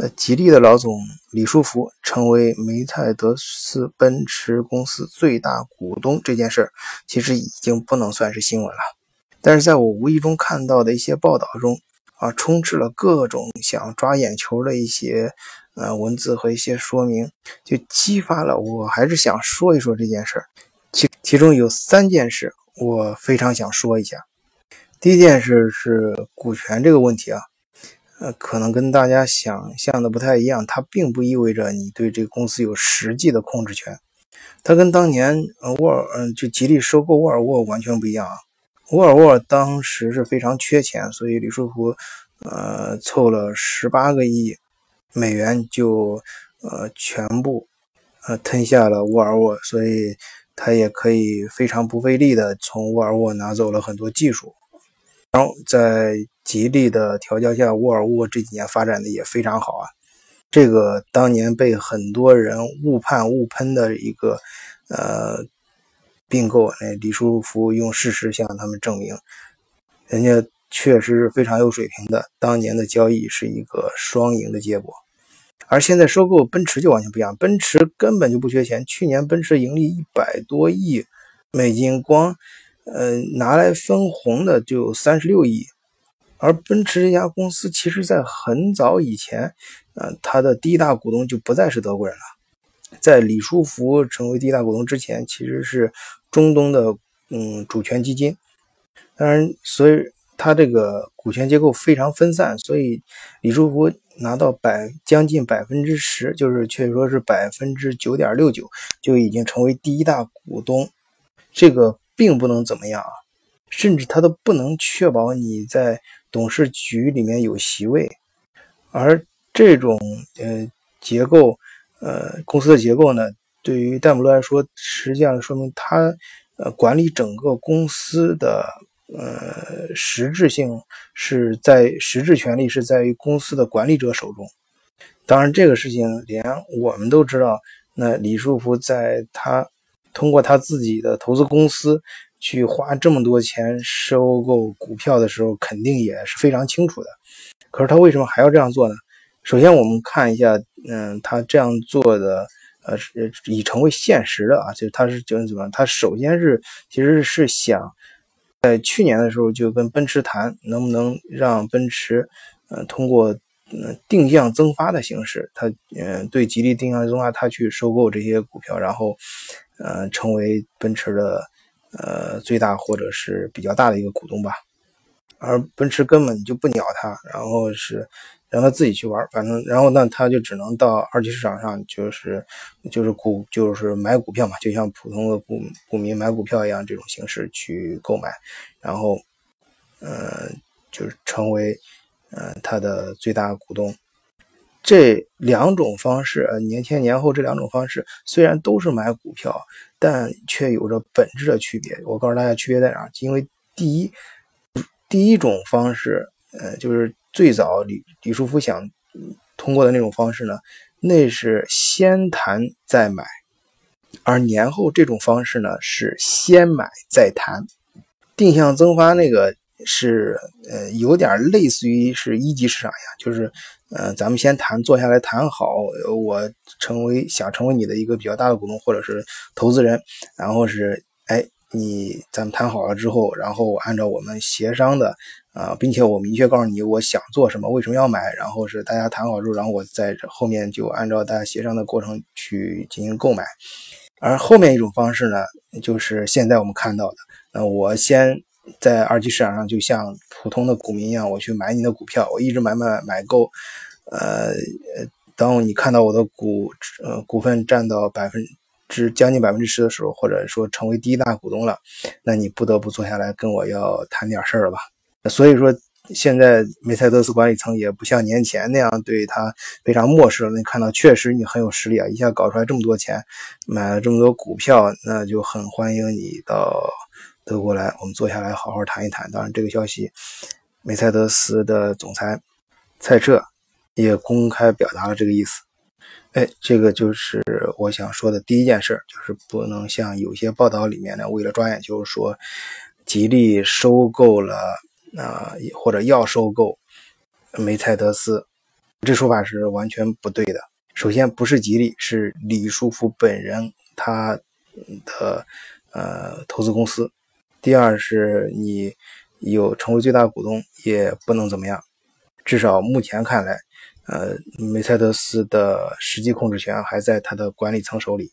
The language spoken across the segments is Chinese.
呃，吉利的老总李书福成为梅赛德斯奔驰公司最大股东这件事儿，其实已经不能算是新闻了。但是在我无意中看到的一些报道中，啊，充斥了各种想抓眼球的一些呃文字和一些说明，就激发了我还是想说一说这件事儿。其其中有三件事，我非常想说一下。第一件事是股权这个问题啊。呃，可能跟大家想象的不太一样，它并不意味着你对这个公司有实际的控制权。它跟当年沃尔嗯就吉利收购沃尔沃完全不一样啊。沃尔沃当时是非常缺钱，所以李书福呃凑了十八个亿美元就呃全部呃吞下了沃尔沃，所以他也可以非常不费力的从沃尔沃拿走了很多技术。然后在吉利的调教下，沃尔沃这几年发展的也非常好啊。这个当年被很多人误判误喷的一个呃并购，哎，李书福用事实向他们证明，人家确实是非常有水平的。当年的交易是一个双赢的结果，而现在收购奔驰就完全不一样，奔驰根本就不缺钱，去年奔驰盈利一百多亿美金，光。呃，拿来分红的就三十六亿，而奔驰这家公司其实在很早以前，呃，它的第一大股东就不再是德国人了。在李书福成为第一大股东之前，其实是中东的嗯主权基金。当然，所以它这个股权结构非常分散，所以李书福拿到百将近百分之十，就是确实说是百分之九点六九，就已经成为第一大股东。这个。并不能怎么样啊，甚至他都不能确保你在董事局里面有席位，而这种呃结构，呃公司的结构呢，对于戴姆勒来说，实际上说明他呃管理整个公司的呃实质性是在实质权利是在于公司的管理者手中。当然，这个事情连我们都知道，那李书福在他。通过他自己的投资公司去花这么多钱收购股票的时候，肯定也是非常清楚的。可是他为什么还要这样做呢？首先，我们看一下，嗯，他这样做的，呃，已成为现实的啊，就是他是就是怎么？他首先是其实是想在去年的时候就跟奔驰谈，能不能让奔驰，呃，通过嗯定向增发的形式，他嗯对吉利定向增发，他去收购这些股票，然后。呃，成为奔驰的呃最大或者是比较大的一个股东吧，而奔驰根本就不鸟他，然后是让他自己去玩，反正然后那他就只能到二级市场上，就是就是股就是买股票嘛，就像普通的股股民买股票一样这种形式去购买，然后呃就是成为呃他的最大股东。这两种方式，呃，年前年后这两种方式虽然都是买股票，但却有着本质的区别。我告诉大家区别在哪？因为第一，第一种方式，呃，就是最早李李书福想通过的那种方式呢，那是先谈再买，而年后这种方式呢是先买再谈，定向增发那个。是呃，有点类似于是一级市场呀，就是呃，咱们先谈，坐下来谈好，我成为想成为你的一个比较大的股东或者是投资人，然后是哎，你咱们谈好了之后，然后按照我们协商的啊，并且我明确告诉你我想做什么，为什么要买，然后是大家谈好之后，然后我在后面就按照大家协商的过程去进行购买，而后面一种方式呢，就是现在我们看到的，那我先。在二级市场上，就像普通的股民一样，我去买你的股票，我一直买买买够，呃，当你看到我的股呃股份占到百分之将近百分之十的时候，或者说成为第一大股东了，那你不得不坐下来跟我要谈点事儿了吧？所以说，现在梅赛德斯管理层也不像年前那样对他非常漠视了。你看到，确实你很有实力啊，一下搞出来这么多钱，买了这么多股票，那就很欢迎你到。德国来，我们坐下来好好谈一谈。当然，这个消息，梅赛德斯的总裁蔡澈也公开表达了这个意思。哎，这个就是我想说的第一件事，就是不能像有些报道里面呢，为了抓眼球说吉利收购了啊，或者要收购梅赛德斯，这说法是完全不对的。首先不是吉利，是李书福本人他的呃投资公司。第二是你有成为最大股东也不能怎么样，至少目前看来，呃，梅赛德斯的实际控制权还在他的管理层手里。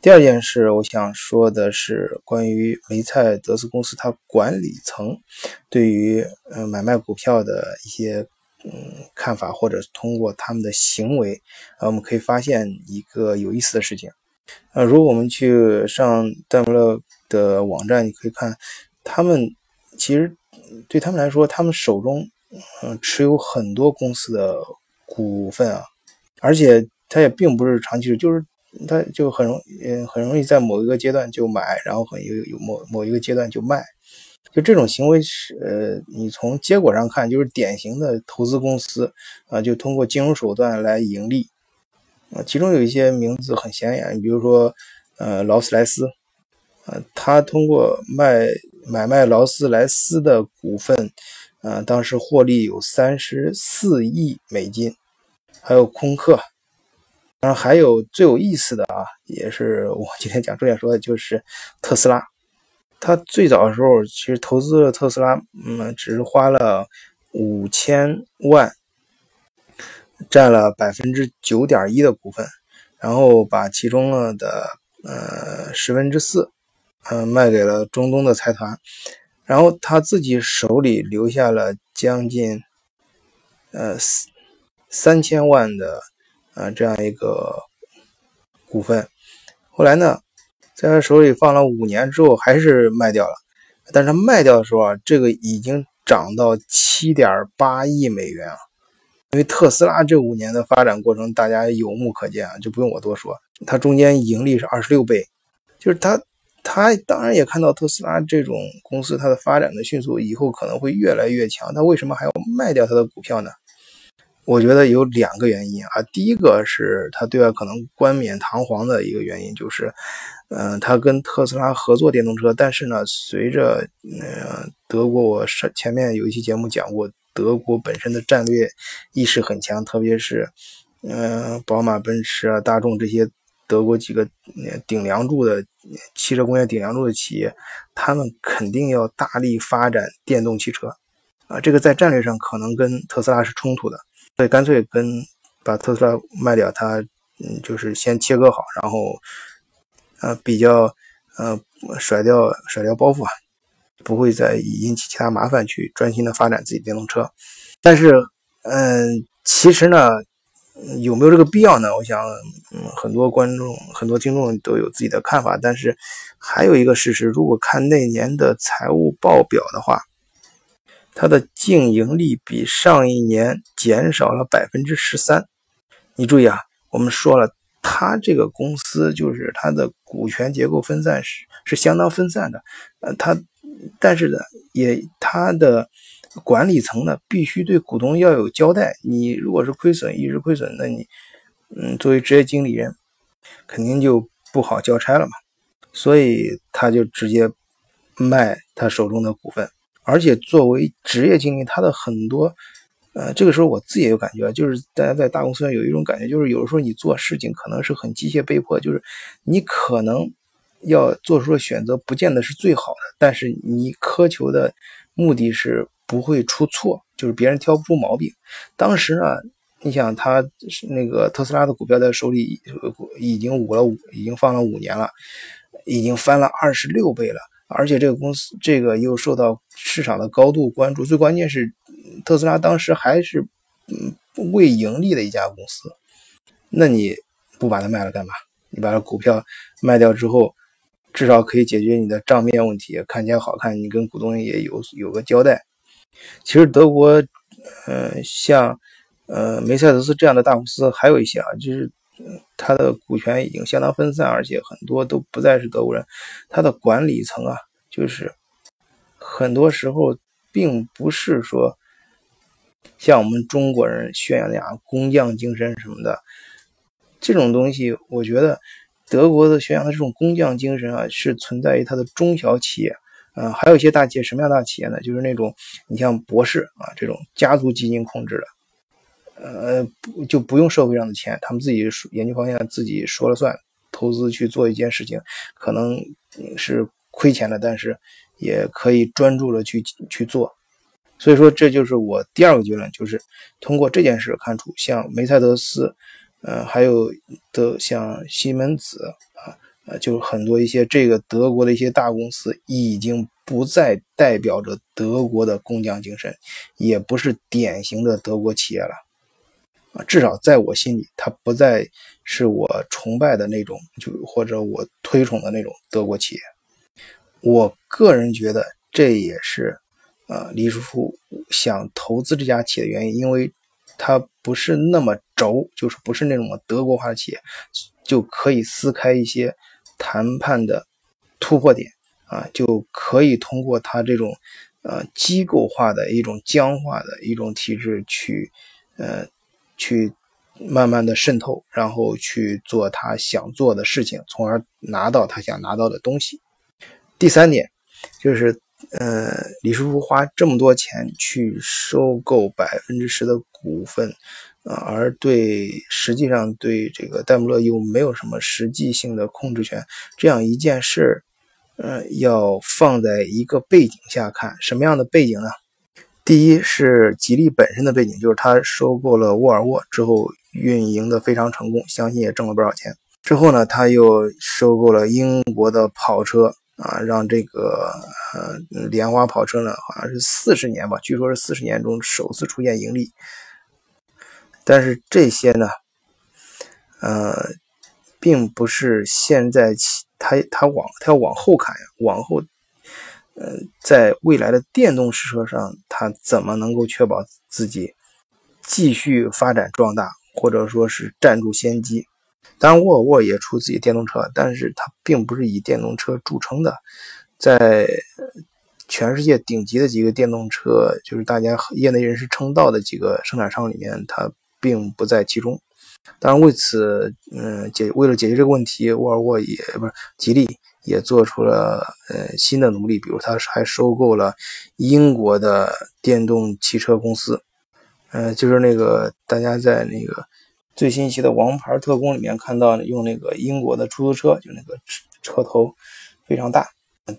第二件事，我想说的是关于梅赛德斯公司它管理层对于呃买卖股票的一些嗯看法，或者通过他们的行为，啊，我们可以发现一个有意思的事情。呃，如果我们去上戴姆勒的网站，你可以看，他们其实对他们来说，他们手中嗯持有很多公司的股份啊，而且他也并不是长期，就是。他就很容嗯很容易在某一个阶段就买，然后很有有某某一个阶段就卖，就这种行为是呃你从结果上看就是典型的投资公司啊，就通过金融手段来盈利。啊，其中有一些名字很显眼，比如说呃劳斯莱斯。呃，他通过卖买卖劳斯莱斯的股份啊，当时获利有三十四亿美金，还有空客。当然还有最有意思的啊，也是我今天讲重点说的，就是特斯拉。他最早的时候其实投资了特斯拉，嗯，只是花了五千万，占了百分之九点一的股份，然后把其中了的呃十分之四，嗯，卖给了中东的财团，然后他自己手里留下了将近呃三千万的。啊，这样一个股份，后来呢，在他手里放了五年之后，还是卖掉了。但是他卖掉的时候啊，这个已经涨到七点八亿美元啊。因为特斯拉这五年的发展过程，大家有目可见啊，就不用我多说。它中间盈利是二十六倍，就是它他当然也看到特斯拉这种公司它的发展的迅速，以后可能会越来越强。他为什么还要卖掉他的股票呢？我觉得有两个原因啊，第一个是他对外可能冠冕堂皇的一个原因，就是，嗯，他跟特斯拉合作电动车，但是呢，随着呃德国，我上前面有一期节目讲过，德国本身的战略意识很强，特别是，嗯，宝马、奔驰啊、大众这些德国几个顶梁柱的汽车工业顶梁柱的企业，他们肯定要大力发展电动汽车，啊，这个在战略上可能跟特斯拉是冲突的。所以干脆跟把特斯拉卖掉，它嗯就是先切割好，然后呃比较呃甩掉甩掉包袱啊，不会再引起其他麻烦，去专心的发展自己电动车。但是嗯，其实呢有没有这个必要呢？我想嗯很多观众很多听众都有自己的看法。但是还有一个事实，如果看那年的财务报表的话。它的净盈利比上一年减少了百分之十三。你注意啊，我们说了，它这个公司就是它的股权结构分散是是相当分散的。呃，它但是呢，也它的管理层呢必须对股东要有交代。你如果是亏损，一直亏损，那你嗯，作为职业经理人，肯定就不好交差了嘛。所以他就直接卖他手中的股份。而且作为职业经理，他的很多，呃，这个时候我自己也有感觉，就是大家在大公司上有一种感觉，就是有的时候你做事情可能是很机械被迫，就是你可能要做出的选择不见得是最好的，但是你苛求的目的是不会出错，就是别人挑不出毛病。当时呢，你想他那个特斯拉的股票在手里已经捂了，已经放了五年了，已经翻了二十六倍了。而且这个公司，这个又受到市场的高度关注。最关键是，特斯拉当时还是嗯未盈利的一家公司。那你不把它卖了干嘛？你把股票卖掉之后，至少可以解决你的账面问题，看起来好看，你跟股东也有有个交代。其实德国，呃，像呃梅赛德斯这样的大公司还有一些啊，就是。他的股权已经相当分散，而且很多都不再是德国人。他的管理层啊，就是很多时候并不是说像我们中国人宣扬那样工匠精神什么的这种东西。我觉得德国的宣扬的这种工匠精神啊，是存在于他的中小企业。嗯，还有一些大企业，什么样大企业呢？就是那种你像博士啊这种家族基金控制的。呃，就不用社会上的钱，他们自己研究方向自己说了算，投资去做一件事情，可能是亏钱的，但是也可以专注的去去做。所以说，这就是我第二个结论，就是通过这件事看出，像梅赛德斯，呃，还有的像西门子啊，呃，就是很多一些这个德国的一些大公司，已经不再代表着德国的工匠精神，也不是典型的德国企业了，啊，至少在我心里，它不再是我崇拜的那种，就或者我推崇的那种德国企业。我个人觉得，这也是。呃，李书福想投资这家企业的原因，因为它不是那么轴，就是不是那种德国化的企业，就可以撕开一些谈判的突破点啊，就可以通过他这种呃机构化的一种僵化的一种体制去呃去慢慢的渗透，然后去做他想做的事情，从而拿到他想拿到的东西。第三点就是。呃，李书福花这么多钱去收购百分之十的股份，啊，而对实际上对这个戴姆勒又没有什么实际性的控制权，这样一件事儿，呃，要放在一个背景下看，什么样的背景呢？第一是吉利本身的背景，就是他收购了沃尔沃之后运营的非常成功，相信也挣了不少钱。之后呢，他又收购了英国的跑车。啊，让这个呃莲花跑车呢，好像是四十年吧，据说是四十年中首次出现盈利。但是这些呢，呃，并不是现在起，他他往他要往后看呀，往后，呃，在未来的电动汽车上，他怎么能够确保自己继续发展壮大，或者说是占住先机？当然，沃尔沃也出自己电动车，但是它并不是以电动车著称的。在全世界顶级的几个电动车，就是大家业内人士称道的几个生产商里面，它并不在其中。当然，为此，嗯，解为了解决这个问题，沃尔沃也不是吉利也做出了呃新的努力，比如它还收购了英国的电动汽车公司，呃，就是那个大家在那个。最新一期的《王牌特工》里面看到，用那个英国的出租车，就那个车头非常大，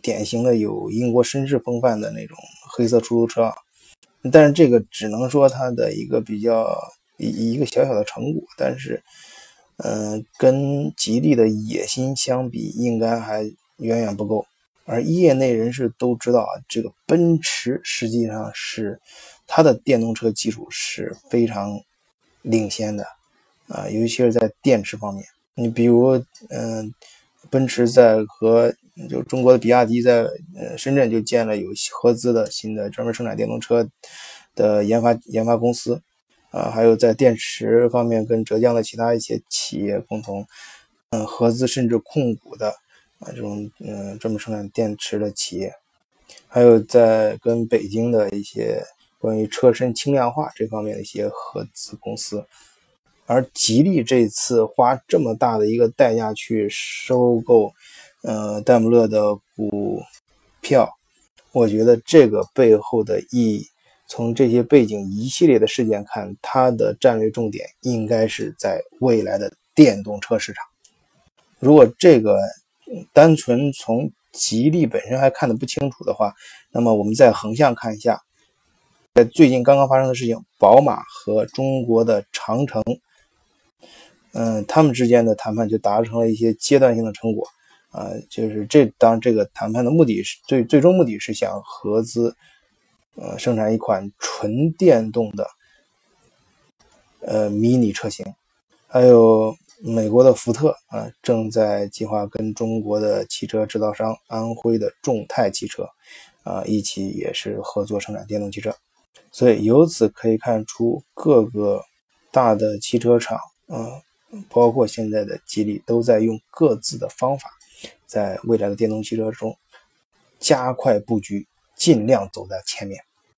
典型的有英国绅士风范的那种黑色出租车。但是这个只能说它的一个比较一一个小小的成果，但是，嗯，跟吉利的野心相比，应该还远远不够。而业内人士都知道啊，这个奔驰实际上是它的电动车技术是非常领先的。啊，尤其是在电池方面，你比如，嗯，奔驰在和就中国的比亚迪在呃深圳就建了有合资的新的专门生产电动车的研发研发公司，啊，还有在电池方面跟浙江的其他一些企业共同嗯合资甚至控股的啊这种嗯专门生产电池的企业，还有在跟北京的一些关于车身轻量化这方面的一些合资公司。而吉利这次花这么大的一个代价去收购，呃，戴姆勒的股票，我觉得这个背后的意义，从这些背景一系列的事件看，它的战略重点应该是在未来的电动车市场。如果这个单纯从吉利本身还看得不清楚的话，那么我们再横向看一下，在最近刚刚发生的事情，宝马和中国的长城。嗯，他们之间的谈判就达成了一些阶段性的成果，啊，就是这当这个谈判的目的是最最终目的是想合资，呃，生产一款纯电动的，呃，迷你车型，还有美国的福特啊，正在计划跟中国的汽车制造商安徽的众泰汽车，啊，一起也是合作生产电动汽车，所以由此可以看出各个大的汽车厂，啊。包括现在的吉利都在用各自的方法，在未来的电动汽车中加快布局，尽量走在前面。